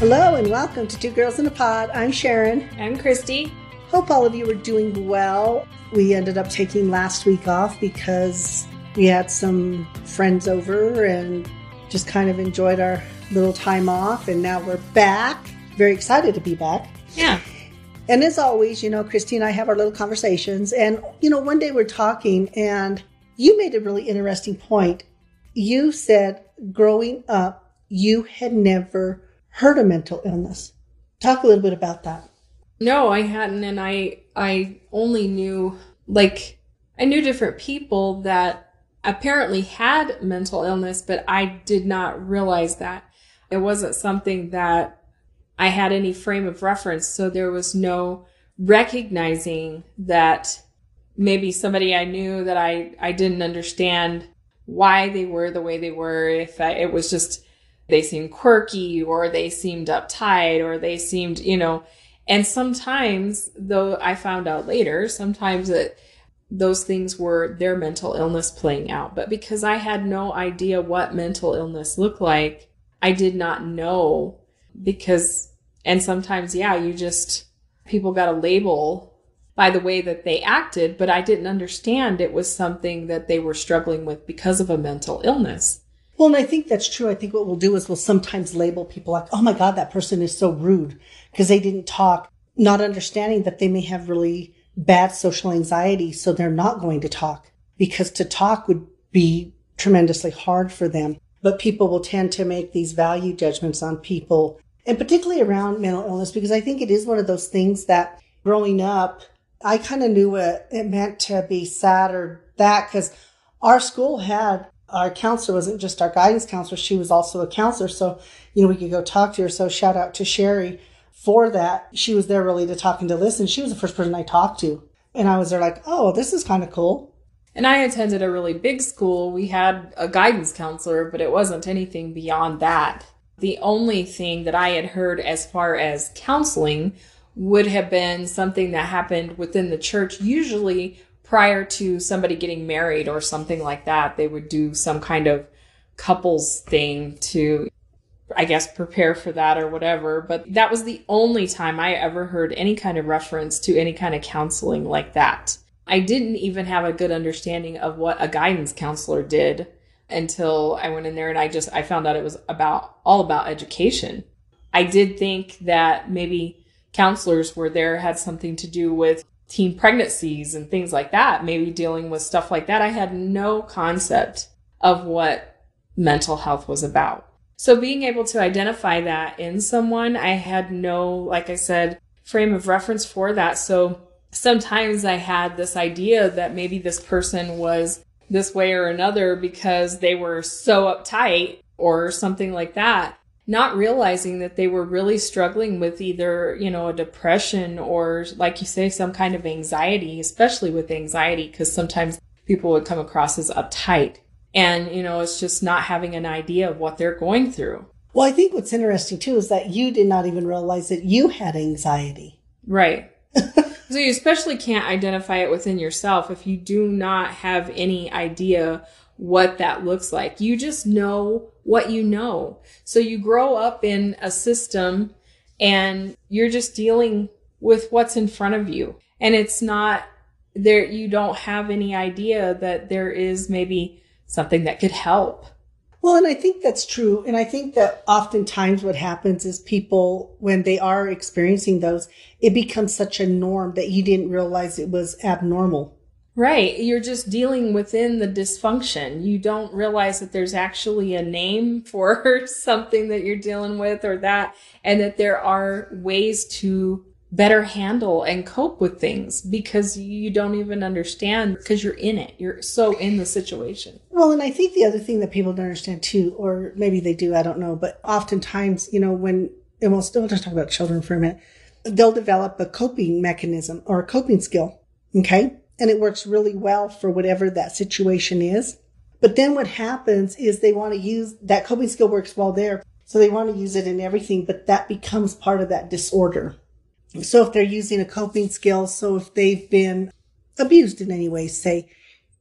Hello and welcome to Two Girls in a Pod. I'm Sharon. I'm Christy. Hope all of you are doing well. We ended up taking last week off because we had some friends over and just kind of enjoyed our little time off. And now we're back. Very excited to be back. Yeah. And as always, you know, Christy and I have our little conversations. And, you know, one day we're talking and you made a really interesting point. You said growing up, you had never heard of mental illness. Talk a little bit about that. No, I hadn't and I I only knew like I knew different people that apparently had mental illness, but I did not realize that. It wasn't something that I had any frame of reference, so there was no recognizing that maybe somebody I knew that I I didn't understand why they were the way they were if I, it was just they seemed quirky or they seemed uptight or they seemed, you know, and sometimes though I found out later, sometimes that those things were their mental illness playing out. But because I had no idea what mental illness looked like, I did not know because, and sometimes, yeah, you just, people got a label by the way that they acted, but I didn't understand it was something that they were struggling with because of a mental illness. Well, and I think that's true. I think what we'll do is we'll sometimes label people like, oh my God, that person is so rude because they didn't talk, not understanding that they may have really bad social anxiety. So they're not going to talk because to talk would be tremendously hard for them. But people will tend to make these value judgments on people and particularly around mental illness because I think it is one of those things that growing up, I kind of knew what it meant to be sad or that because our school had our counselor wasn't just our guidance counselor, she was also a counselor. So, you know, we could go talk to her. So shout out to Sherry for that. She was there really to talk and to listen. She was the first person I talked to. And I was there like, oh, this is kind of cool. And I attended a really big school. We had a guidance counselor, but it wasn't anything beyond that. The only thing that I had heard as far as counseling would have been something that happened within the church, usually prior to somebody getting married or something like that, they would do some kind of couples thing to, I guess, prepare for that or whatever. But that was the only time I ever heard any kind of reference to any kind of counseling like that. I didn't even have a good understanding of what a guidance counselor did until I went in there and I just I found out it was about all about education. I did think that maybe counselors were there had something to do with teen pregnancies and things like that, maybe dealing with stuff like that. I had no concept of what mental health was about. So being able to identify that in someone, I had no, like I said, frame of reference for that. So sometimes I had this idea that maybe this person was this way or another because they were so uptight or something like that not realizing that they were really struggling with either, you know, a depression or, like you say, some kind of anxiety, especially with anxiety, because sometimes people would come across as uptight. And, you know, it's just not having an idea of what they're going through. Well, I think what's interesting too is that you did not even realize that you had anxiety. Right. so you especially can't identify it within yourself if you do not have any idea what that looks like. You just know what you know. So you grow up in a system and you're just dealing with what's in front of you. And it's not there, you don't have any idea that there is maybe something that could help. Well, and I think that's true. And I think that oftentimes what happens is people, when they are experiencing those, it becomes such a norm that you didn't realize it was abnormal. Right. You're just dealing within the dysfunction. You don't realize that there's actually a name for something that you're dealing with or that, and that there are ways to better handle and cope with things because you don't even understand because you're in it. You're so in the situation. Well, and I think the other thing that people don't understand too, or maybe they do, I don't know, but oftentimes, you know, when, and we'll still just talk about children for a minute, they'll develop a coping mechanism or a coping skill. Okay and it works really well for whatever that situation is. But then what happens is they want to use that coping skill works well there. So they want to use it in everything, but that becomes part of that disorder. So if they're using a coping skill, so if they've been abused in any way, say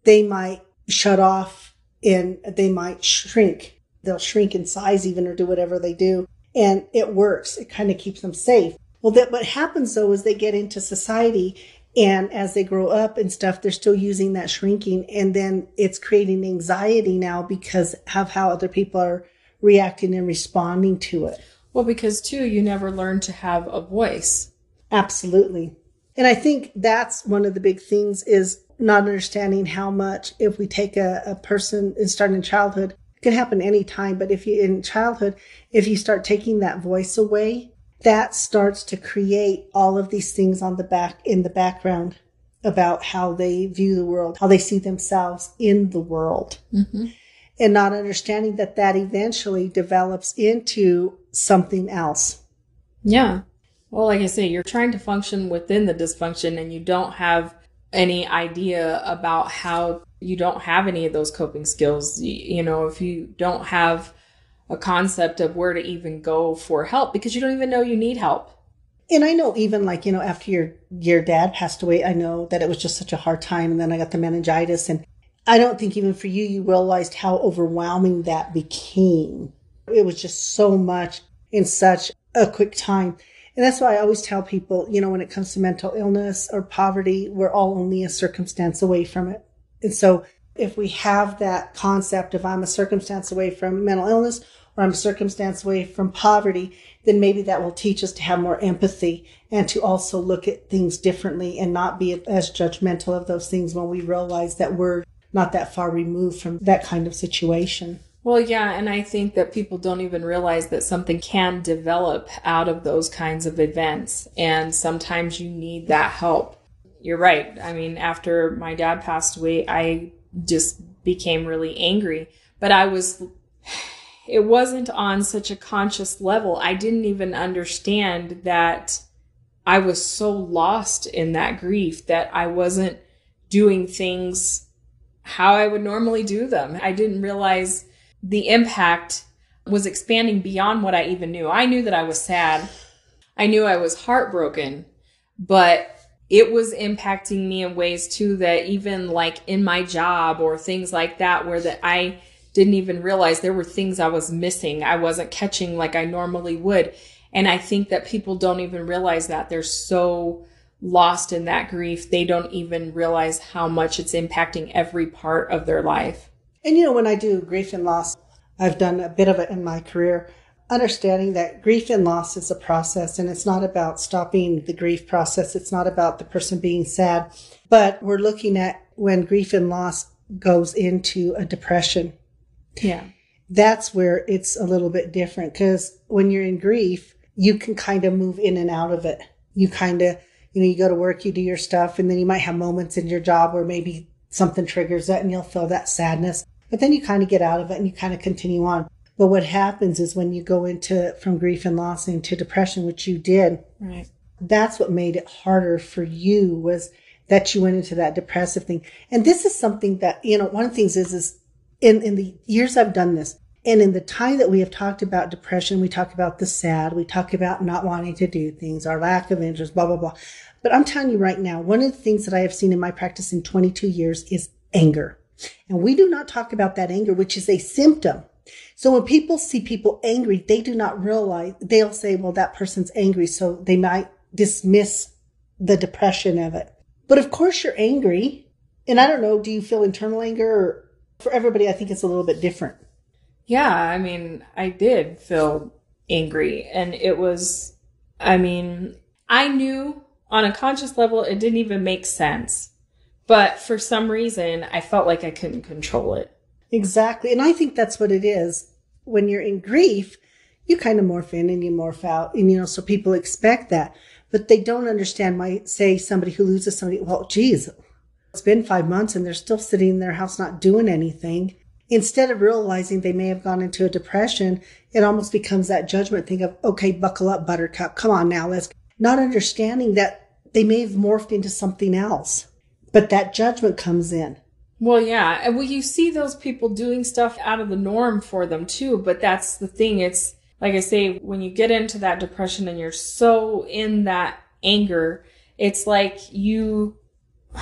they might shut off and they might shrink. They'll shrink in size even or do whatever they do. and it works. It kind of keeps them safe. Well, that what happens though is they get into society and as they grow up and stuff, they're still using that shrinking. And then it's creating anxiety now because of how other people are reacting and responding to it. Well, because too, you never learn to have a voice. Absolutely. And I think that's one of the big things is not understanding how much if we take a, a person and start in childhood, it can happen anytime, but if you in childhood, if you start taking that voice away, that starts to create all of these things on the back in the background about how they view the world, how they see themselves in the world. Mm-hmm. And not understanding that that eventually develops into something else. Yeah. Well, like I say, you're trying to function within the dysfunction and you don't have any idea about how you don't have any of those coping skills. You know, if you don't have a concept of where to even go for help because you don't even know you need help. And I know even like, you know, after your your dad passed away, I know that it was just such a hard time and then I got the meningitis and I don't think even for you you realized how overwhelming that became. It was just so much in such a quick time. And that's why I always tell people, you know, when it comes to mental illness or poverty, we're all only a circumstance away from it. And so if we have that concept of I'm a circumstance away from mental illness or I'm a circumstance away from poverty, then maybe that will teach us to have more empathy and to also look at things differently and not be as judgmental of those things when we realize that we're not that far removed from that kind of situation. Well, yeah, and I think that people don't even realize that something can develop out of those kinds of events. And sometimes you need that help. You're right. I mean, after my dad passed away, I just became really angry. But I was it wasn't on such a conscious level. I didn't even understand that I was so lost in that grief that I wasn't doing things how I would normally do them. I didn't realize the impact was expanding beyond what I even knew. I knew that I was sad. I knew I was heartbroken, but it was impacting me in ways too that even like in my job or things like that where that I didn't even realize there were things I was missing. I wasn't catching like I normally would. And I think that people don't even realize that they're so lost in that grief. They don't even realize how much it's impacting every part of their life. And you know, when I do grief and loss, I've done a bit of it in my career, understanding that grief and loss is a process and it's not about stopping the grief process. It's not about the person being sad, but we're looking at when grief and loss goes into a depression yeah. That's where it's a little bit different because when you're in grief, you can kind of move in and out of it. You kind of, you know, you go to work, you do your stuff, and then you might have moments in your job where maybe something triggers that and you'll feel that sadness. But then you kind of get out of it and you kind of continue on. But what happens is when you go into from grief and loss into depression, which you did, right. that's what made it harder for you was that you went into that depressive thing. And this is something that, you know, one of the things is, is in, in the years I've done this, and in the time that we have talked about depression, we talk about the sad, we talk about not wanting to do things, our lack of interest, blah, blah, blah. But I'm telling you right now, one of the things that I have seen in my practice in 22 years is anger. And we do not talk about that anger, which is a symptom. So when people see people angry, they do not realize, they'll say, well, that person's angry. So they might dismiss the depression of it. But of course you're angry. And I don't know, do you feel internal anger or for everybody, I think it's a little bit different. Yeah, I mean, I did feel angry. And it was, I mean, I knew on a conscious level it didn't even make sense. But for some reason, I felt like I couldn't control it. Exactly. And I think that's what it is. When you're in grief, you kind of morph in and you morph out. And, you know, so people expect that. But they don't understand, might say somebody who loses somebody, well, geez, it's been five months and they're still sitting in their house not doing anything. Instead of realizing they may have gone into a depression, it almost becomes that judgment thing of, okay, buckle up, buttercup. Come on now. Let's not understanding that they may have morphed into something else, but that judgment comes in. Well, yeah. And well, you see those people doing stuff out of the norm for them too. But that's the thing. It's like I say, when you get into that depression and you're so in that anger, it's like you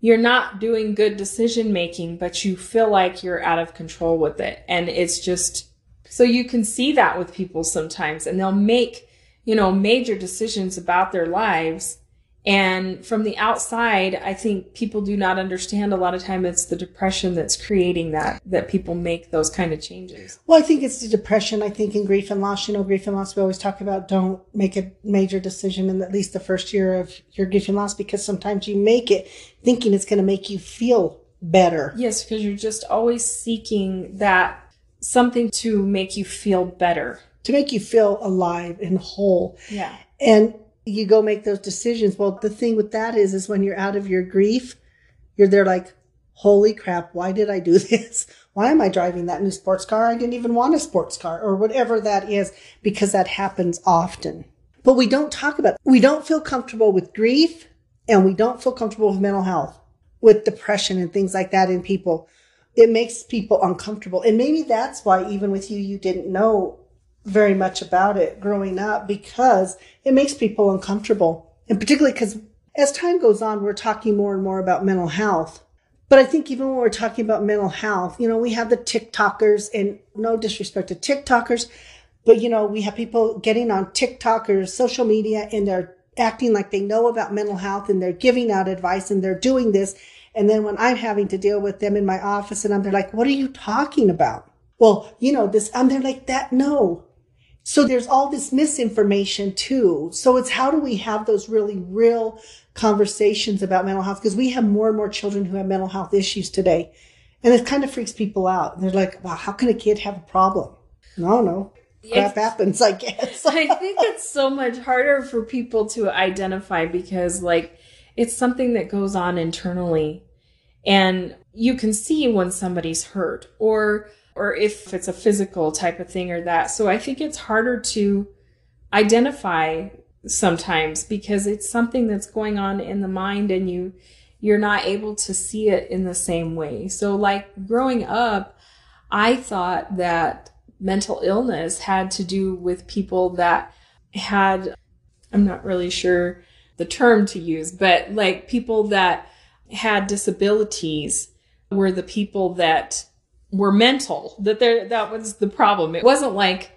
you're not doing good decision making, but you feel like you're out of control with it. And it's just, So you can see that with people sometimes and they'll make, you know, major decisions about their lives. And from the outside, I think people do not understand a lot of time it's the depression that's creating that, that people make those kind of changes. Well, I think it's the depression. I think in grief and loss, you know, grief and loss, we always talk about don't make a major decision in at least the first year of your grief and loss because sometimes you make it thinking it's going to make you feel better. Yes, because you're just always seeking that something to make you feel better. To make you feel alive and whole. Yeah. And you go make those decisions. Well, the thing with that is, is when you're out of your grief, you're there like, holy crap, why did I do this? Why am I driving that new sports car? I didn't even want a sports car or whatever that is because that happens often. But we don't talk about, we don't feel comfortable with grief and we don't feel comfortable with mental health, with depression and things like that in people it makes people uncomfortable. And maybe that's why even with you, you didn't know very much about it growing up because it makes people uncomfortable. And particularly because as time goes on, we're talking more and more about mental health. But I think even when we're talking about mental health, you know, we have the TikTokers and no disrespect to TikTokers, but you know, we have people getting on TikTok or social media and they're acting like they know about mental health and they're giving out advice and they're doing this. And then when I'm having to deal with them in my office and I'm, they're like, what are you talking about? Well, you know, this, I'm there like that. No. So there's all this misinformation too. So it's how do we have those really real conversations about mental health? Because we have more and more children who have mental health issues today. And it kind of freaks people out. They're like, wow, how can a kid have a problem? No, no. Crap it's, happens, I guess. I think it's so much harder for people to identify because like it's something that goes on internally and you can see when somebody's hurt or or if it's a physical type of thing or that. So I think it's harder to identify sometimes because it's something that's going on in the mind and you you're not able to see it in the same way. So like growing up, I thought that mental illness had to do with people that had I'm not really sure the term to use, but like people that had disabilities were the people that were mental, that there, that was the problem. It wasn't like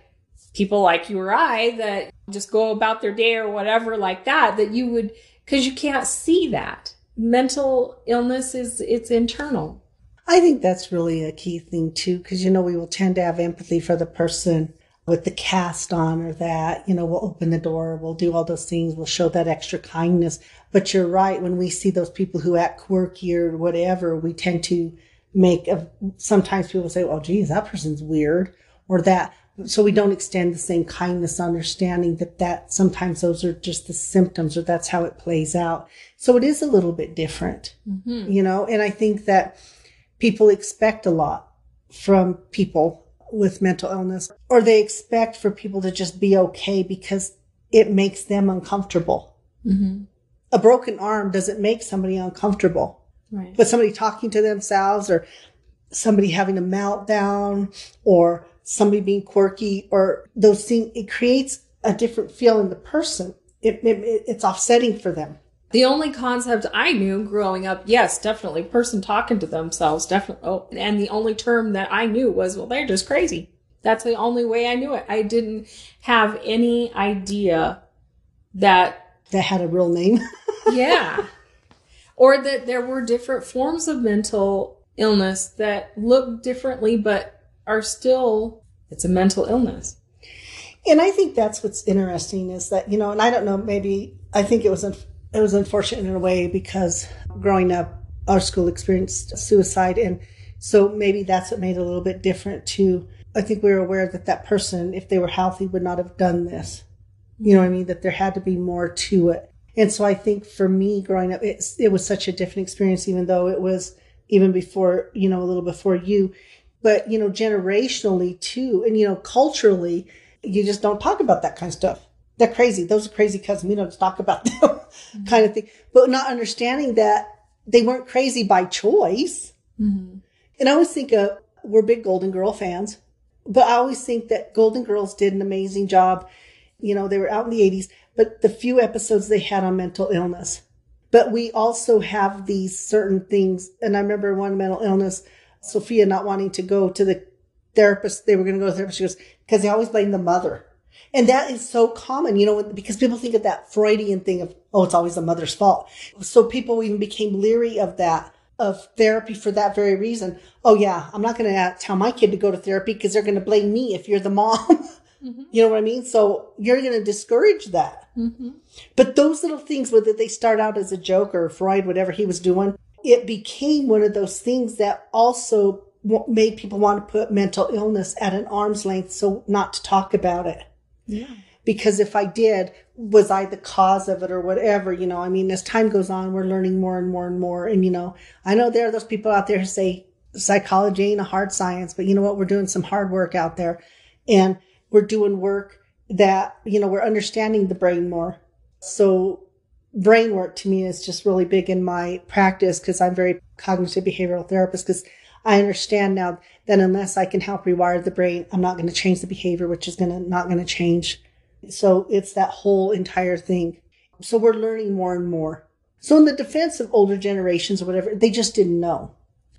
people like you or I that just go about their day or whatever like that, that you would, cause you can't see that. Mental illness is, it's internal. I think that's really a key thing too, because you know, we will tend to have empathy for the person with the cast on or that, you know, we'll open the door, we'll do all those things, we'll show that extra kindness. But you're right. When we see those people who act quirky or whatever, we tend to make of sometimes people say, well, geez, that person's weird or that. So we don't extend the same kindness, understanding that that sometimes those are just the symptoms or that's how it plays out. So it is a little bit different, mm-hmm. you know, and I think that people expect a lot from people with mental illness, or they expect for people to just be okay because it makes them uncomfortable. Mm-hmm. A broken arm doesn't make somebody uncomfortable, right. but somebody talking to themselves or somebody having a meltdown or somebody being quirky or those things, it creates a different feel in the person. It, it, it's offsetting for them. The only concept I knew growing up, yes, definitely, person talking to themselves, definitely. Oh, and the only term that I knew was, well, they're just crazy. That's the only way I knew it. I didn't have any idea that that had a real name. yeah. Or that there were different forms of mental illness that look differently but are still it's a mental illness. And I think that's what's interesting is that, you know, and I don't know, maybe I think it was it was unfortunate in a way because growing up, our school experienced suicide. And so maybe that's what made it a little bit different too. I think we were aware that that person, if they were healthy, would not have done this. You know what I mean? That there had to be more to it. And so I think for me growing up, it, it was such a different experience, even though it was even before, you know, a little before you, but, you know, generationally too. And, you know, culturally, you just don't talk about that kind of stuff they're crazy. Those are crazy cousins. We don't talk about them mm-hmm. kind of thing. But not understanding that they weren't crazy by choice. Mm-hmm. And I always think of, we're big Golden Girl fans, but I always think that Golden Girls did an amazing job. You know, they were out in the 80s, but the few episodes they had on mental illness. But we also have these certain things. And I remember one mental illness, Sophia not wanting to go to the therapist, they were going to go to the therapist. She goes, because they always blame the mother. And that is so common, you know, because people think of that Freudian thing of, oh, it's always the mother's fault. So people even became leery of that, of therapy for that very reason. Oh, yeah, I'm not going to tell my kid to go to therapy because they're going to blame me if you're the mom. Mm-hmm. You know what I mean? So you're going to discourage that. Mm-hmm. But those little things, whether they start out as a joke or Freud, whatever he was doing, it became one of those things that also made people want to put mental illness at an arm's length so not to talk about it. Yeah. Because if I did, was I the cause of it or whatever? You know, I mean, as time goes on, we're learning more and more and more. And, you know, I know there are those people out there who say psychology ain't a hard science, but you know what? We're doing some hard work out there and we're doing work that, you know, we're understanding the brain more. So brain work to me is just really big in my practice because I'm very cognitive behavioral therapist because I understand now that unless I can help rewire the brain, I'm not going to change the behavior, which is going to not going to change. So it's that whole entire thing. So we're learning more and more. So in the defense of older generations or whatever, they just didn't know.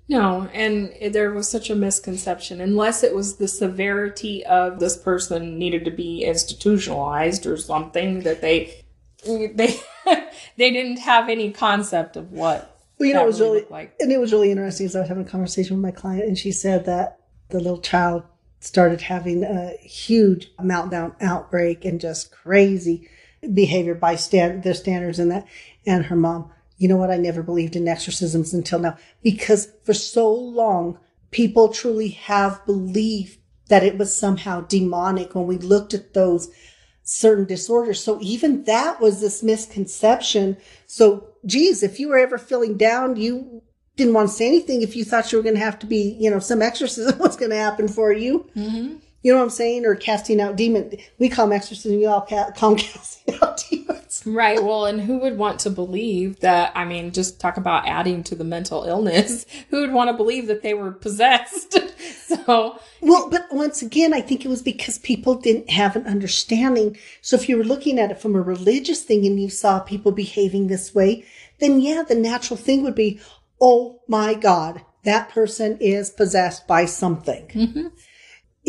No, and there was such a misconception. Unless it was the severity of this person needed to be institutionalized or something that they they they didn't have any concept of what well, you know, it was really, really like. and it was really interesting as I was having a conversation with my client, and she said that the little child started having a huge meltdown outbreak and just crazy behavior by stand, their standards and that. And her mom, you know what? I never believed in exorcisms until now because for so long, people truly have believed that it was somehow demonic when we looked at those certain disorders. So even that was this misconception. So geez, if you were ever feeling down, you didn't want to say anything if you thought you were going to have to be, you know, some exorcism was going to happen for you. Mm-hmm. You know what I'm saying? Or casting out demon. We call them exorcism. You all ca- call them casting out demons. Right. Well, and who would want to believe that? I mean, just talk about adding to the mental illness. Who would want to believe that they were possessed? so. Well, but once again, I think it was because people didn't have an understanding. So if you were looking at it from a religious thing and you saw people behaving this way, then yeah, the natural thing would be, oh my God, that person is possessed by something. Mm-hmm.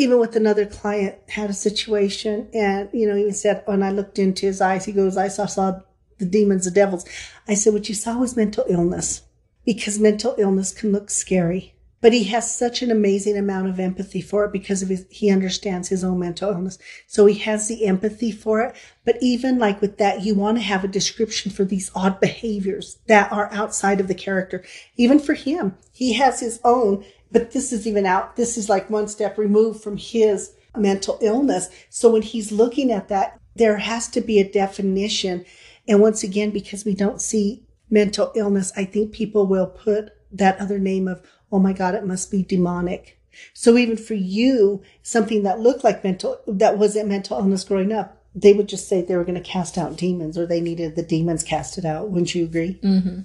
Even with another client had a situation and, you know, he said, when I looked into his eyes, he goes, I saw, saw the demons, the devils. I said, what you saw was mental illness because mental illness can look scary but he has such an amazing amount of empathy for it because of his, he understands his own mental illness. So he has the empathy for it. But even like with that, you want to have a description for these odd behaviors that are outside of the character. Even for him, he has his own, but this is even out. This is like one step removed from his mental illness. So when he's looking at that, there has to be a definition. And once again, because we don't see mental illness, I think people will put that other name of, oh my God, it must be demonic. So even for you, something that looked like mental, that wasn't mental illness growing up, they would just say they were going to cast out demons or they needed the demons casted out. Wouldn't you agree? Mm-hmm.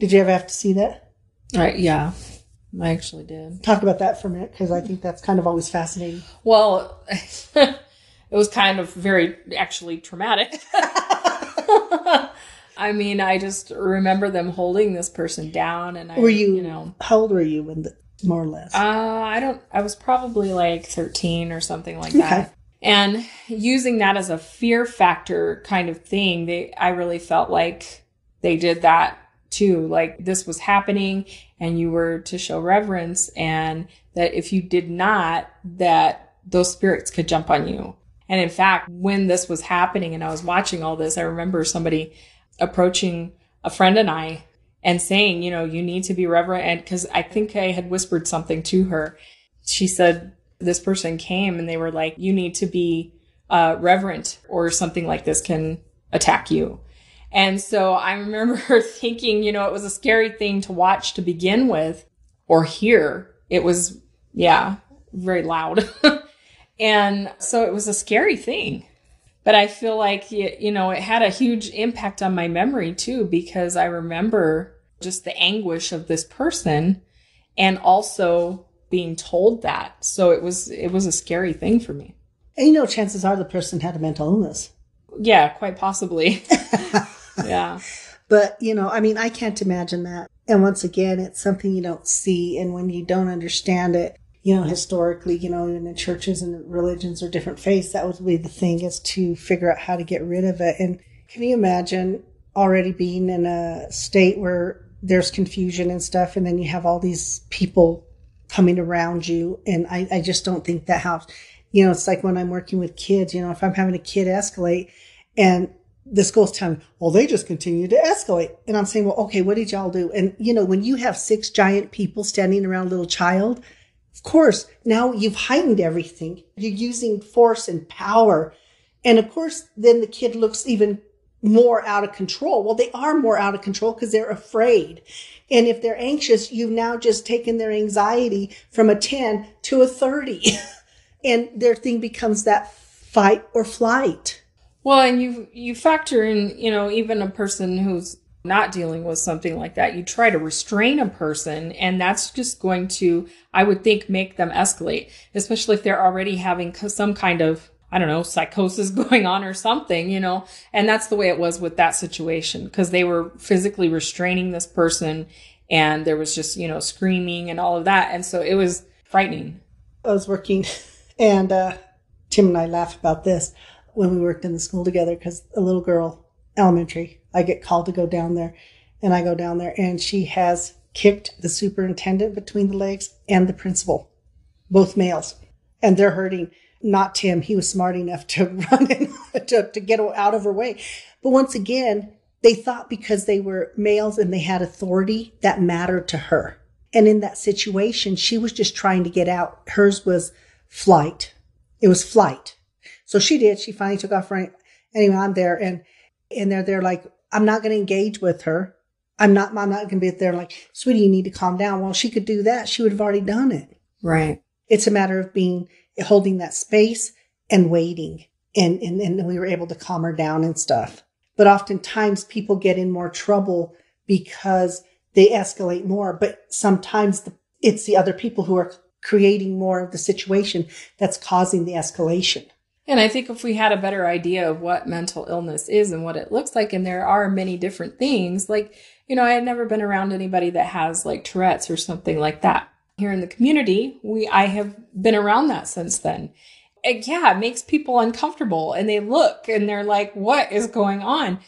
Did you ever have to see that? Right. Yeah. I actually did. Talk about that for a minute because I think that's kind of always fascinating. Well, it was kind of very actually traumatic. I mean, I just remember them holding this person down, and I, were you, you know, how old were you when, the, more or less? Uh, I don't. I was probably like thirteen or something like that. And using that as a fear factor kind of thing, they, I really felt like they did that too. Like this was happening, and you were to show reverence, and that if you did not, that those spirits could jump on you. And in fact, when this was happening and I was watching all this, I remember somebody approaching a friend and I and saying, you know, you need to be reverent. And because I think I had whispered something to her, she said, this person came and they were like, you need to be uh, reverent or something like this can attack you. And so I remember thinking, you know, it was a scary thing to watch to begin with or hear. It was, yeah, very loud. and so it was a scary thing but I feel like, you know, it had a huge impact on my memory too, because I remember just the anguish of this person and also being told that. So it was, it was a scary thing for me. And you know, chances are the person had a mental illness. Yeah, quite possibly. yeah. But, you know, I mean, I can't imagine that. And once again, it's something you don't see. And when you don't understand it, you know, historically, you know, in the churches and religions or different faiths, that would be the thing is to figure out how to get rid of it. And can you imagine already being in a state where there's confusion and stuff, and then you have all these people coming around you? And I, I just don't think that helps. You know, it's like when I'm working with kids, you know, if I'm having a kid escalate and the school's telling well, they just continue to escalate. And I'm saying, well, okay, what did y'all do? And, you know, when you have six giant people standing around a little child, of course, now you've heightened everything. You're using force and power. And of course, then the kid looks even more out of control. Well, they are more out of control because they're afraid. And if they're anxious, you've now just taken their anxiety from a 10 to a 30. and their thing becomes that fight or flight. Well, and you you factor in, you know, even a person who's not dealing with something like that. You try to restrain a person and that's just going to I would think make them escalate, especially if they're already having some kind of I don't know, psychosis going on or something, you know. And that's the way it was with that situation because they were physically restraining this person and there was just, you know, screaming and all of that. And so it was frightening. I was working and uh, Tim and I laugh about this when we worked in the school together because a little girl, elementary, I get called to go down there and I go down there and she has kicked the superintendent between the legs and the principal, both males. And they're hurting. Not Tim. He was smart enough to run in, to, to get out of her way. But once again, they thought because they were males and they had authority that mattered to her. And in that situation, she was just trying to get out. Hers was flight. It was flight. So she did. She finally took off running. Anyway, I'm there and, and they're, they're like, I'm not going to engage with her. I'm not, I'm not going to be there like, sweetie, you need to calm down. Well, she could do that. She would have already done it. Right. It's a matter of being, holding that space and waiting. And, and, and we were able to calm her down and stuff. But oftentimes people get in more trouble because they escalate more. But sometimes the, it's the other people who are creating more of the situation that's causing the escalation. And I think if we had a better idea of what mental illness is and what it looks like, and there are many different things, like, you know, I had never been around anybody that has like Tourette's or something like that. Here in the community, we, I have been around that since then. And yeah, it makes people uncomfortable and they look and they're like, what is going on?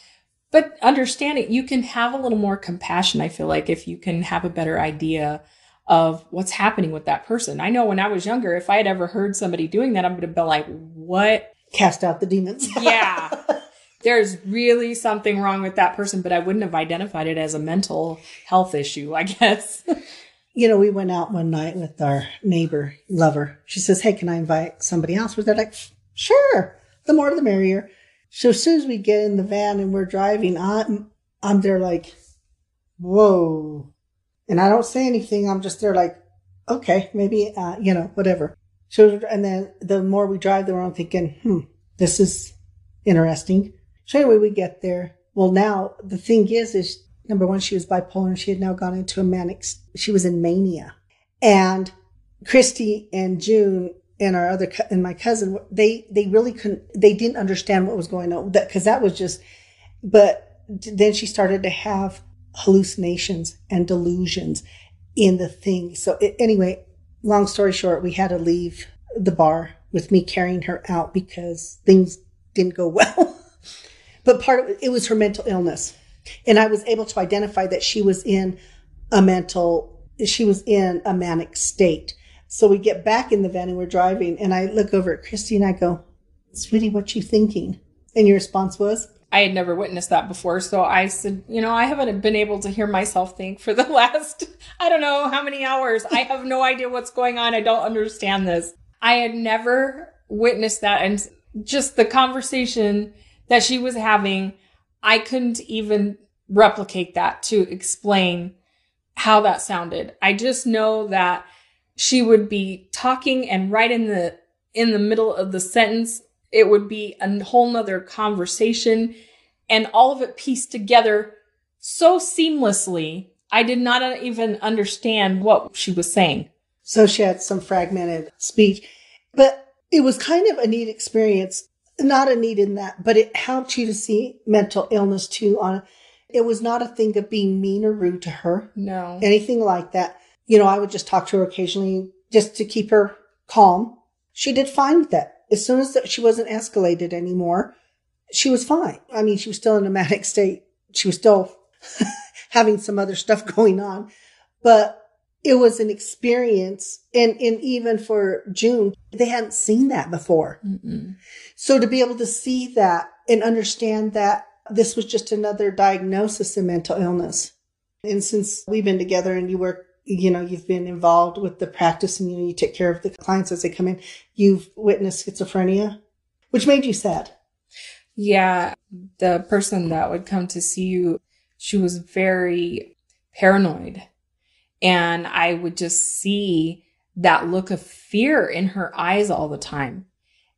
But understanding, you can have a little more compassion, I feel like, if you can have a better idea of what's happening with that person. I know when I was younger, if I had ever heard somebody doing that, I'm going to be like, what? Cast out the demons. yeah. There's really something wrong with that person, but I wouldn't have identified it as a mental health issue, I guess. you know, we went out one night with our neighbor, lover. She says, Hey, can I invite somebody else? We're like, Sure. The more the merrier. So as soon as we get in the van and we're driving, I'm, I'm there like, Whoa, and I don't say anything. I'm just there like, okay, maybe, uh, you know, whatever. So, and then the more we drive, the more I'm thinking, hmm, this is interesting. So anyway, we get there. Well, now the thing is, is number one, she was bipolar and she had now gone into a manic, she was in mania. And Christy and June and our other, and my cousin, they, they really couldn't, they didn't understand what was going on. That, cause that was just, but then she started to have hallucinations and delusions in the thing. So it, anyway, long story short, we had to leave the bar with me carrying her out because things didn't go well. but part of it, it was her mental illness. And I was able to identify that she was in a mental, she was in a manic state. So we get back in the van and we're driving and I look over at Christy and I go, sweetie, what you thinking? And your response was, I had never witnessed that before. So I said, you know, I haven't been able to hear myself think for the last, I don't know how many hours. I have no idea what's going on. I don't understand this. I had never witnessed that. And just the conversation that she was having, I couldn't even replicate that to explain how that sounded. I just know that she would be talking and right in the, in the middle of the sentence, it would be a whole nother conversation and all of it pieced together so seamlessly. I did not even understand what she was saying. So she had some fragmented speech, but it was kind of a neat experience. Not a need in that, but it helped you to see mental illness too on it was not a thing of being mean or rude to her. No. Anything like that. You know, I would just talk to her occasionally just to keep her calm. She did fine with that. As soon as she wasn't escalated anymore, she was fine. I mean, she was still in a manic state. She was still having some other stuff going on, but it was an experience. And, and even for June, they hadn't seen that before. Mm-mm. So to be able to see that and understand that this was just another diagnosis of mental illness. And since we've been together and you work, you know, you've been involved with the practice and you know, you take care of the clients as they come in, you've witnessed schizophrenia, which made you sad. Yeah. The person that would come to see you, she was very paranoid. And I would just see that look of fear in her eyes all the time.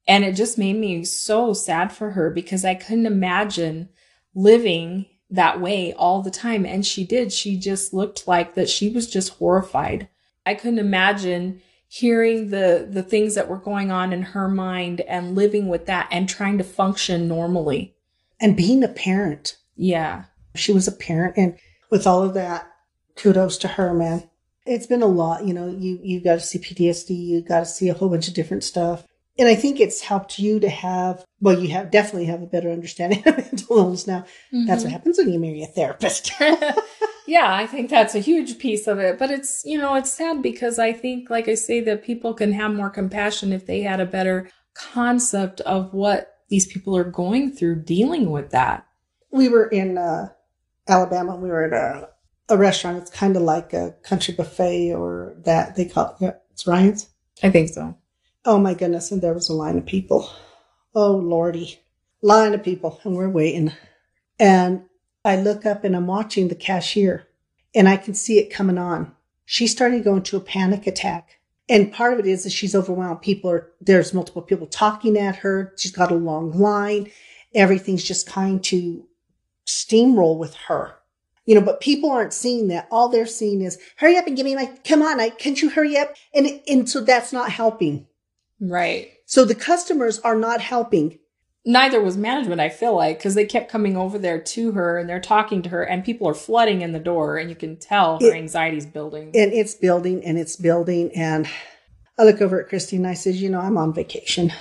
And it just made me so sad for her because I couldn't imagine living that way all the time. And she did. She just looked like that she was just horrified. I couldn't imagine hearing the, the things that were going on in her mind and living with that and trying to function normally. And being a parent. Yeah. She was a parent. And with all of that, kudos to her, man. It's been a lot. You know, you, you got to see PTSD. You got to see a whole bunch of different stuff. And I think it's helped you to have, well, you have definitely have a better understanding of mental illness now. Mm-hmm. That's what mm-hmm. happens when you marry a therapist. yeah, I think that's a huge piece of it. But it's, you know, it's sad because I think, like I say, that people can have more compassion if they had a better concept of what these people are going through dealing with that. We were in uh, Alabama. We were at a, a restaurant. It's kind of like a country buffet or that they call it. Yeah, It's Ryan's. I think so. Oh my goodness. And there was a line of people. Oh Lordy. Line of people. And we're waiting. And I look up and I'm watching the cashier and I can see it coming on. She's starting to go into a panic attack. And part of it is that she's overwhelmed. People are, there's multiple people talking at her. She's got a long line. Everything's just kind to steamroll with her. You know, but people aren't seeing that. All they're seeing is, hurry up and give me my, come on, I, can't you hurry up? And, and so that's not helping. Right. So the customers are not helping. Neither was management, I feel like, because they kept coming over there to her and they're talking to her, and people are flooding in the door, and you can tell her anxiety is building. And it's building and it's building. And I look over at Christy and I says, You know, I'm on vacation.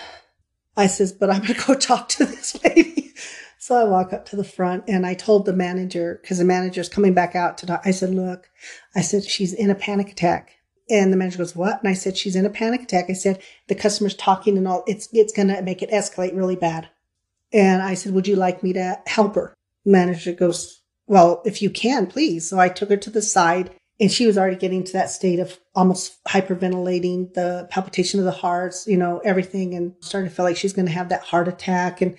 I says, But I'm going to go talk to this lady. So I walk up to the front and I told the manager, because the manager's coming back out to talk. I said, Look, I said, she's in a panic attack. And the manager goes, what? And I said, she's in a panic attack. I said, the customer's talking and all, it's, it's going to make it escalate really bad. And I said, would you like me to help her? Manager goes, well, if you can, please. So I took her to the side and she was already getting to that state of almost hyperventilating, the palpitation of the hearts, you know, everything and started to feel like she's going to have that heart attack. And,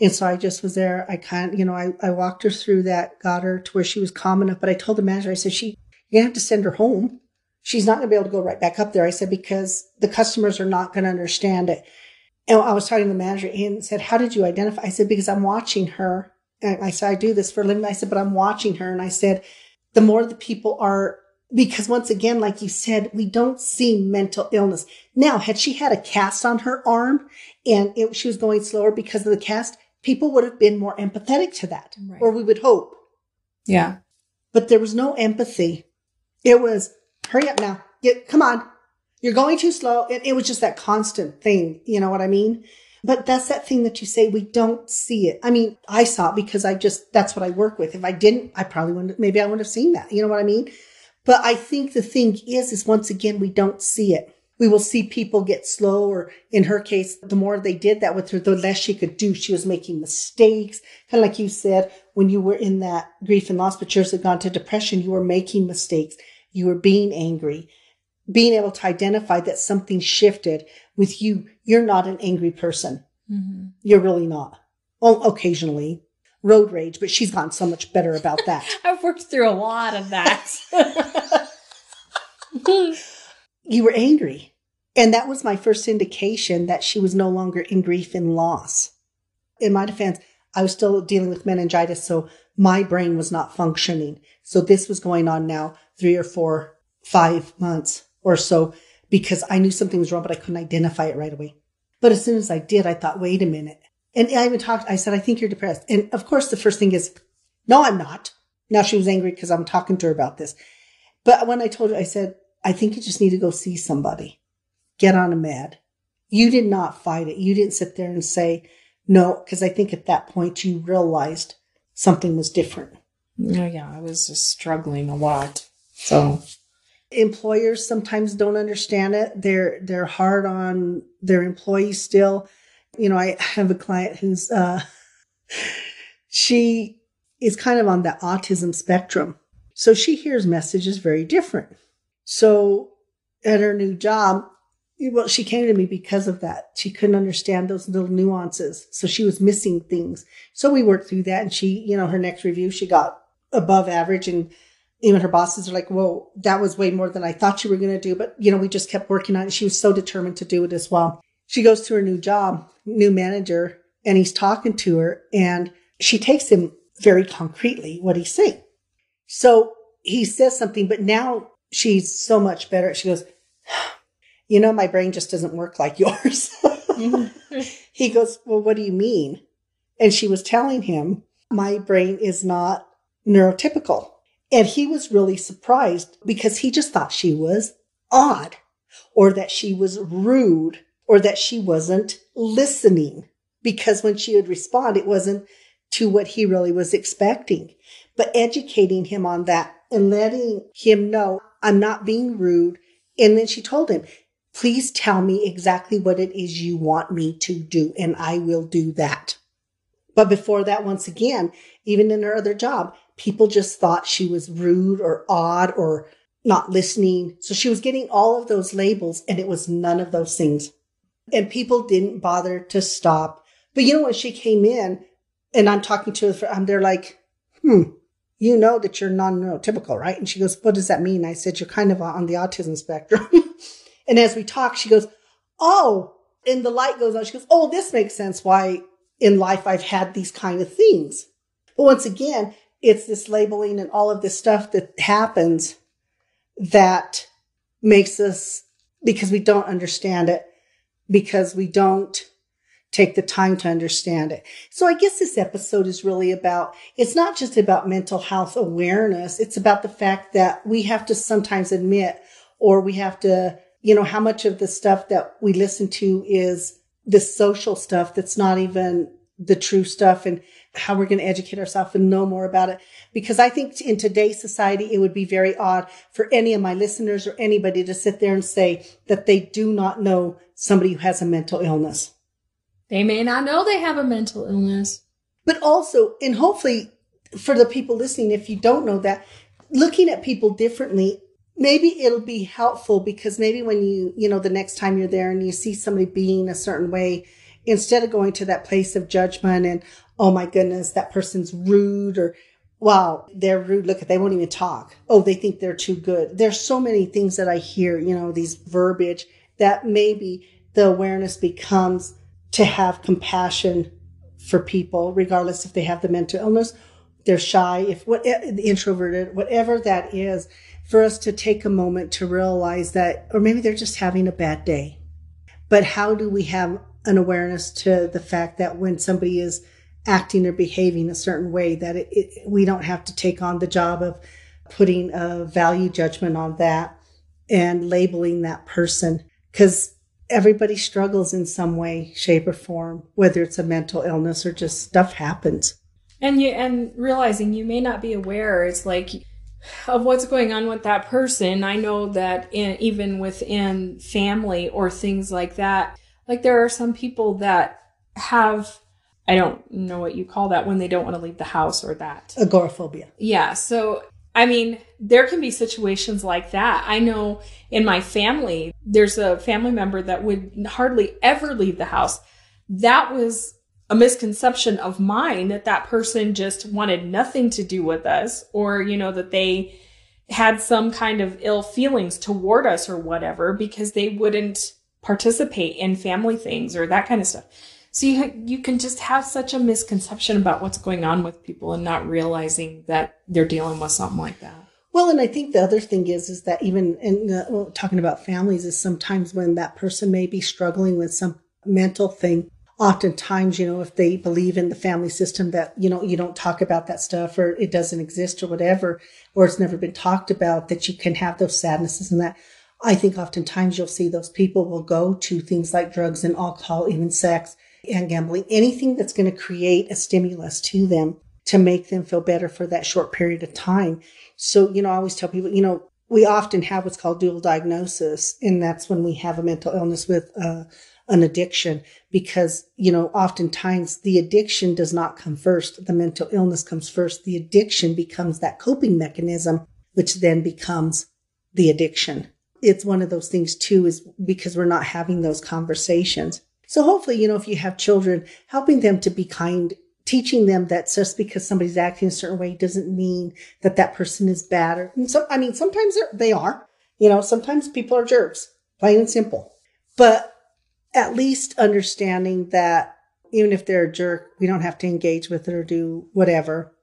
and so I just was there. I kind you know, I, I walked her through that, got her to where she was calm enough. But I told the manager, I said, she, you're going to have to send her home she's not going to be able to go right back up there. I said, because the customers are not going to understand it. And I was talking to the manager and said, how did you identify? I said, because I'm watching her. And I said, I do this for a living. I said, but I'm watching her. And I said, the more the people are, because once again, like you said, we don't see mental illness. Now, had she had a cast on her arm and it, she was going slower because of the cast, people would have been more empathetic to that, right. or we would hope. Yeah. But there was no empathy. It was, hurry up now. Get, come on. You're going too slow. It, it was just that constant thing. You know what I mean? But that's that thing that you say we don't see it. I mean, I saw it because I just, that's what I work with. If I didn't, I probably wouldn't, maybe I wouldn't have seen that. You know what I mean? But I think the thing is, is once again, we don't see it. We will see people get slow, or in her case, the more they did that with her, the less she could do. She was making mistakes. Kind of like you said, when you were in that grief and loss, but yours had gone to depression, you were making mistakes. You were being angry, being able to identify that something shifted with you. You're not an angry person. Mm-hmm. You're really not. Well, occasionally road rage, but she's gotten so much better about that. I've worked through a lot of that. you were angry. And that was my first indication that she was no longer in grief and loss. In my defense, I was still dealing with meningitis, so my brain was not functioning. So this was going on now three or four, five months or so because I knew something was wrong, but I couldn't identify it right away. But as soon as I did, I thought, wait a minute. And I even talked, I said, I think you're depressed. And of course, the first thing is, no, I'm not. Now she was angry because I'm talking to her about this. But when I told her, I said, I think you just need to go see somebody. Get on a med. You did not fight it. You didn't sit there and say, no, because I think at that point you realized something was different. Oh, yeah, I was just struggling a lot. So employers sometimes don't understand it. They're they're hard on their employees still. You know, I have a client who's uh she is kind of on the autism spectrum. So she hears messages very different. So at her new job, well, she came to me because of that. She couldn't understand those little nuances. So she was missing things. So we worked through that and she, you know, her next review, she got above average and even her bosses are like, whoa, that was way more than I thought you were going to do. But, you know, we just kept working on it. She was so determined to do it as well. She goes to her new job, new manager, and he's talking to her and she takes him very concretely what he's saying. So he says something, but now she's so much better. She goes, you know, my brain just doesn't work like yours. Mm-hmm. he goes, well, what do you mean? And she was telling him, my brain is not neurotypical. And he was really surprised because he just thought she was odd or that she was rude or that she wasn't listening because when she would respond, it wasn't to what he really was expecting. But educating him on that and letting him know I'm not being rude. And then she told him, please tell me exactly what it is you want me to do and I will do that. But before that, once again, even in her other job, people just thought she was rude or odd or not listening. So she was getting all of those labels and it was none of those things. And people didn't bother to stop. But you know, when she came in and I'm talking to her, I'm there like, hmm, you know that you're non-neurotypical, right? And she goes, what does that mean? I said, you're kind of on the autism spectrum. and as we talk, she goes, oh, and the light goes on. She goes, oh, this makes sense why in life I've had these kind of things. But once again, it's this labeling and all of this stuff that happens that makes us, because we don't understand it, because we don't take the time to understand it. So I guess this episode is really about, it's not just about mental health awareness. It's about the fact that we have to sometimes admit, or we have to, you know, how much of the stuff that we listen to is the social stuff that's not even the true stuff and how we're going to educate ourselves and know more about it. Because I think in today's society, it would be very odd for any of my listeners or anybody to sit there and say that they do not know somebody who has a mental illness. They may not know they have a mental illness. But also, and hopefully for the people listening, if you don't know that, looking at people differently, maybe it'll be helpful because maybe when you, you know, the next time you're there and you see somebody being a certain way, instead of going to that place of judgment and, oh my goodness, that person's rude or, wow, they're rude. Look, at they won't even talk. Oh, they think they're too good. There's so many things that I hear, you know, these verbiage that maybe the awareness becomes to have compassion for people, regardless if they have the mental illness, they're shy, if what eh, introverted, whatever that is, for us to take a moment to realize that, or maybe they're just having a bad day. But how do we have an awareness to the fact that when somebody is acting or behaving a certain way, that it, it, we don't have to take on the job of putting a value judgment on that and labeling that person because everybody struggles in some way, shape, or form, whether it's a mental illness or just stuff happens. And you and realizing you may not be aware, it's like of what's going on with that person. I know that in, even within family or things like that, like there are some people that have I don't know what you call that when they don't want to leave the house or that. Agoraphobia. Yeah. So I mean, there can be situations like that. I know in my family, there's a family member that would hardly ever leave the house. That was a misconception of mine that that person just wanted nothing to do with us or, you know, that they had some kind of ill feelings toward us or whatever because they wouldn't participate in family things or that kind of stuff. So you you can just have such a misconception about what's going on with people and not realizing that they're dealing with something like that. Well, and I think the other thing is is that even in uh, well, talking about families is sometimes when that person may be struggling with some mental thing. Oftentimes, you know, if they believe in the family system that you know you don't talk about that stuff or it doesn't exist or whatever, or it's never been talked about, that you can have those sadnesses and that I think oftentimes you'll see those people will go to things like drugs and alcohol, even sex and gambling, anything that's going to create a stimulus to them to make them feel better for that short period of time. So, you know, I always tell people, you know, we often have what's called dual diagnosis, and that's when we have a mental illness with uh, an addiction because, you know, oftentimes the addiction does not come first. The mental illness comes first. The addiction becomes that coping mechanism, which then becomes the addiction. It's one of those things too, is because we're not having those conversations. So hopefully, you know, if you have children, helping them to be kind, teaching them that just because somebody's acting a certain way doesn't mean that that person is bad. Or, so, I mean, sometimes they are, you know, sometimes people are jerks, plain and simple. But at least understanding that even if they're a jerk, we don't have to engage with it or do whatever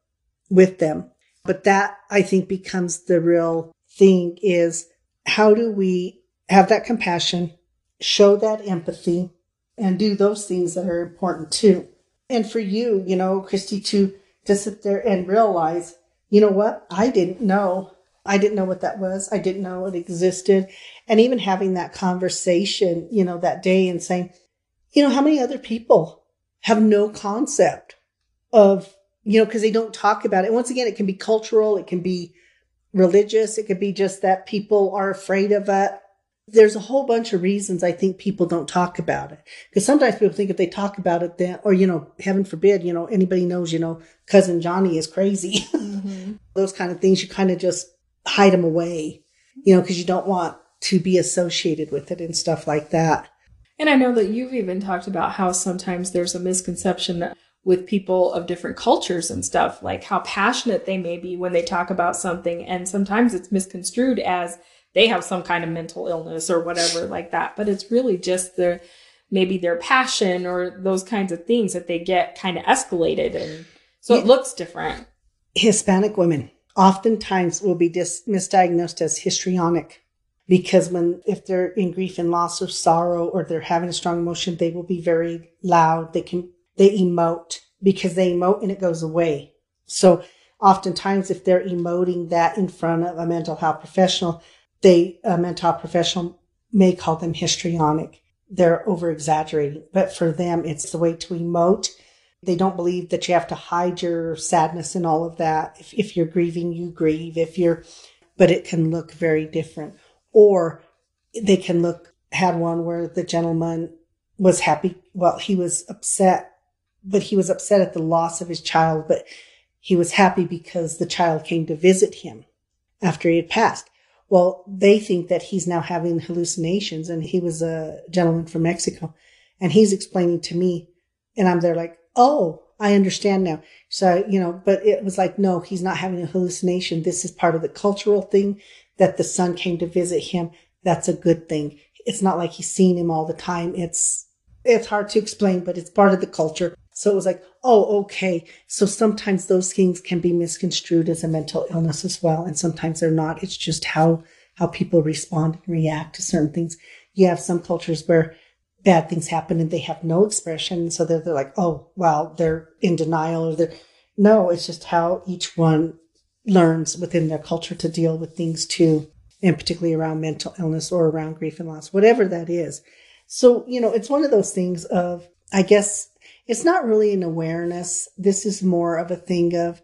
with them. But that I think becomes the real thing is how do we have that compassion, show that empathy, and do those things that are important too. And for you, you know, Christy, to to sit there and realize, you know what, I didn't know. I didn't know what that was. I didn't know it existed. And even having that conversation, you know, that day and saying, you know, how many other people have no concept of, you know, because they don't talk about it. Once again, it can be cultural, it can be religious, it could be just that people are afraid of it. There's a whole bunch of reasons I think people don't talk about it. Because sometimes people think if they talk about it, then, or, you know, heaven forbid, you know, anybody knows, you know, cousin Johnny is crazy. Mm-hmm. Those kind of things, you kind of just hide them away, you know, because you don't want to be associated with it and stuff like that. And I know that you've even talked about how sometimes there's a misconception with people of different cultures and stuff, like how passionate they may be when they talk about something. And sometimes it's misconstrued as they have some kind of mental illness or whatever like that. But it's really just their maybe their passion or those kinds of things that they get kind of escalated. And so yeah. it looks different. Hispanic women oftentimes will be dis- misdiagnosed as histrionic. Because when if they're in grief and loss or sorrow or they're having a strong emotion they will be very loud. They can they emote because they emote and it goes away. So oftentimes if they're emoting that in front of a mental health professional they a mental health professional may call them histrionic. They're over exaggerating but for them it's the way to emote they don't believe that you have to hide your sadness and all of that. If, if you're grieving, you grieve. If you're, but it can look very different. Or they can look, had one where the gentleman was happy. Well, he was upset, but he was upset at the loss of his child, but he was happy because the child came to visit him after he had passed. Well, they think that he's now having hallucinations and he was a gentleman from Mexico and he's explaining to me and I'm there like, oh, I understand now. So, you know, but it was like, no, he's not having a hallucination. This is part of the cultural thing that the son came to visit him. That's a good thing. It's not like he's seen him all the time. It's, it's hard to explain, but it's part of the culture. So it was like, oh, okay. So sometimes those things can be misconstrued as a mental illness as well. And sometimes they're not. It's just how, how people respond and react to certain things. You have some cultures where bad things happen and they have no expression. So they're, they're like, oh, well, they're in denial or they're, no, it's just how each one learns within their culture to deal with things too, and particularly around mental illness or around grief and loss, whatever that is. So, you know, it's one of those things of, I guess it's not really an awareness. This is more of a thing of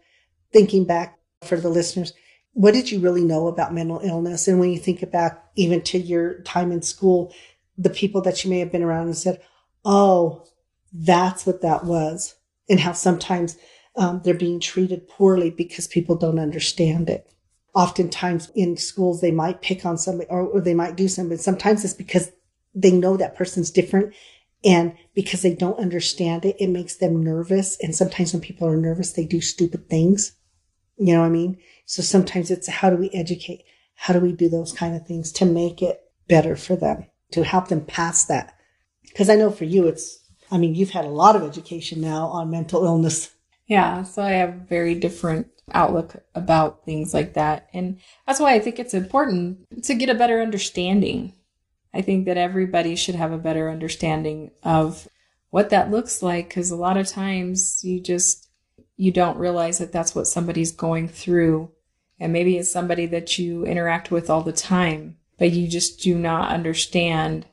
thinking back for the listeners. What did you really know about mental illness? And when you think about even to your time in school, the people that you may have been around and said, Oh, that's what that was. And how sometimes um, they're being treated poorly because people don't understand it. Oftentimes in schools, they might pick on somebody or, or they might do something. Sometimes it's because they know that person's different and because they don't understand it, it makes them nervous. And sometimes when people are nervous, they do stupid things. You know what I mean? So sometimes it's how do we educate? How do we do those kind of things to make it better for them? To help them pass that. Because I know for you, it's, I mean, you've had a lot of education now on mental illness. Yeah, so I have very different outlook about things like that. And that's why I think it's important to get a better understanding. I think that everybody should have a better understanding of what that looks like because a lot of times you just you don't realize that that's what somebody's going through and maybe it's somebody that you interact with all the time but you just do not understand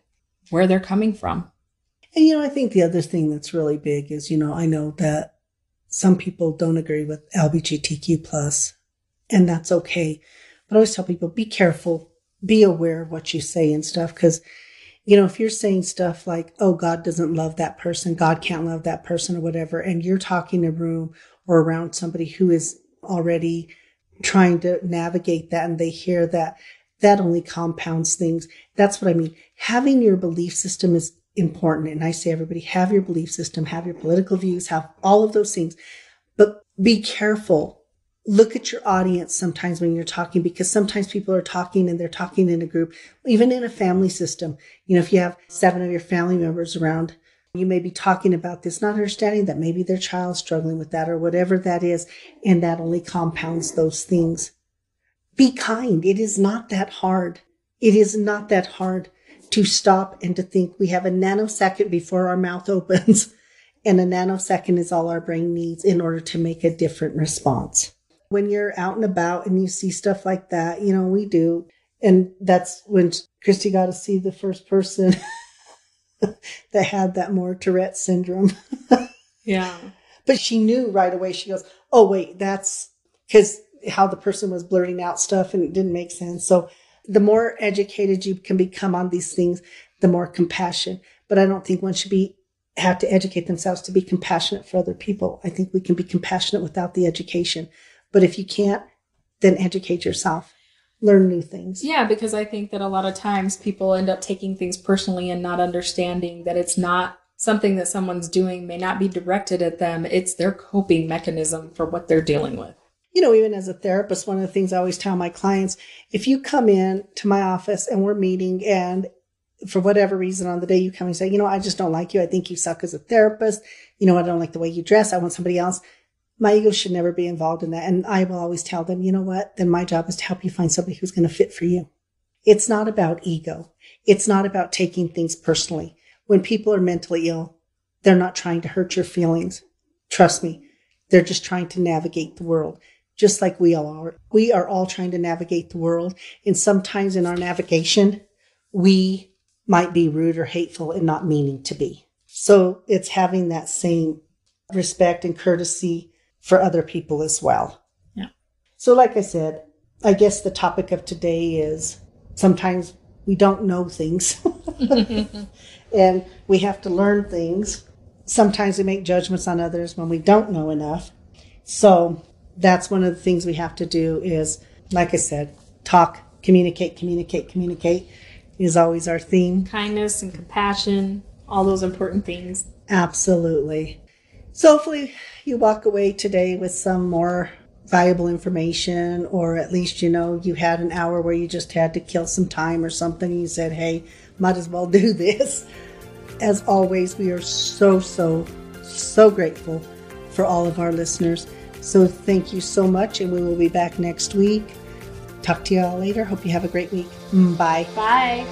where they're coming from. And you know, I think the other thing that's really big is, you know, I know that some people don't agree with LGBTQ plus, and that's okay. But I always tell people, be careful, be aware of what you say and stuff. Cause, you know, if you're saying stuff like, oh, God doesn't love that person, God can't love that person or whatever, and you're talking in a room or around somebody who is already trying to navigate that and they hear that, that only compounds things. That's what I mean. Having your belief system is important. And I say, everybody have your belief system, have your political views, have all of those things, but be careful. Look at your audience sometimes when you're talking because sometimes people are talking and they're talking in a group, even in a family system. You know, if you have seven of your family members around, you may be talking about this, not understanding that maybe their child's struggling with that or whatever that is. And that only compounds those things. Be kind. It is not that hard. It is not that hard to stop and to think we have a nanosecond before our mouth opens. And a nanosecond is all our brain needs in order to make a different response. When you're out and about and you see stuff like that, you know, we do. And that's when Christy got to see the first person that had that more Tourette syndrome. yeah. But she knew right away. She goes, Oh, wait, that's because how the person was blurting out stuff and it didn't make sense. So the more educated you can become on these things, the more compassion. But I don't think one should be have to educate themselves to be compassionate for other people. I think we can be compassionate without the education. But if you can't, then educate yourself. Learn new things. Yeah, because I think that a lot of times people end up taking things personally and not understanding that it's not something that someone's doing may not be directed at them. It's their coping mechanism for what they're dealing with you know, even as a therapist, one of the things I always tell my clients, if you come in to my office and we're meeting and for whatever reason on the day you come and say, you know, I just don't like you. I think you suck as a therapist. You know, I don't like the way you dress. I want somebody else. My ego should never be involved in that. And I will always tell them, you know what? Then my job is to help you find somebody who's going to fit for you. It's not about ego. It's not about taking things personally. When people are mentally ill, they're not trying to hurt your feelings. Trust me. They're just trying to navigate the world just like we all are. We are all trying to navigate the world. And sometimes in our navigation, we might be rude or hateful and not meaning to be. So it's having that same respect and courtesy for other people as well. Yeah. So, like I said, I guess the topic of today is sometimes we don't know things and we have to learn things. Sometimes we make judgments on others when we don't know enough. So, that's one of the things we have to do is, like I said, talk, communicate, communicate, communicate is always our theme. Kindness and compassion, all those important things. Absolutely. So hopefully you walk away today with some more valuable information, or at least you know you had an hour where you just had to kill some time or something. You said, hey, might as well do this. As always, we are so, so, so grateful for all of our listeners. So thank you so much, and we will be back next week. Talk to you all later. Hope you have a great week. Mm, bye. Bye.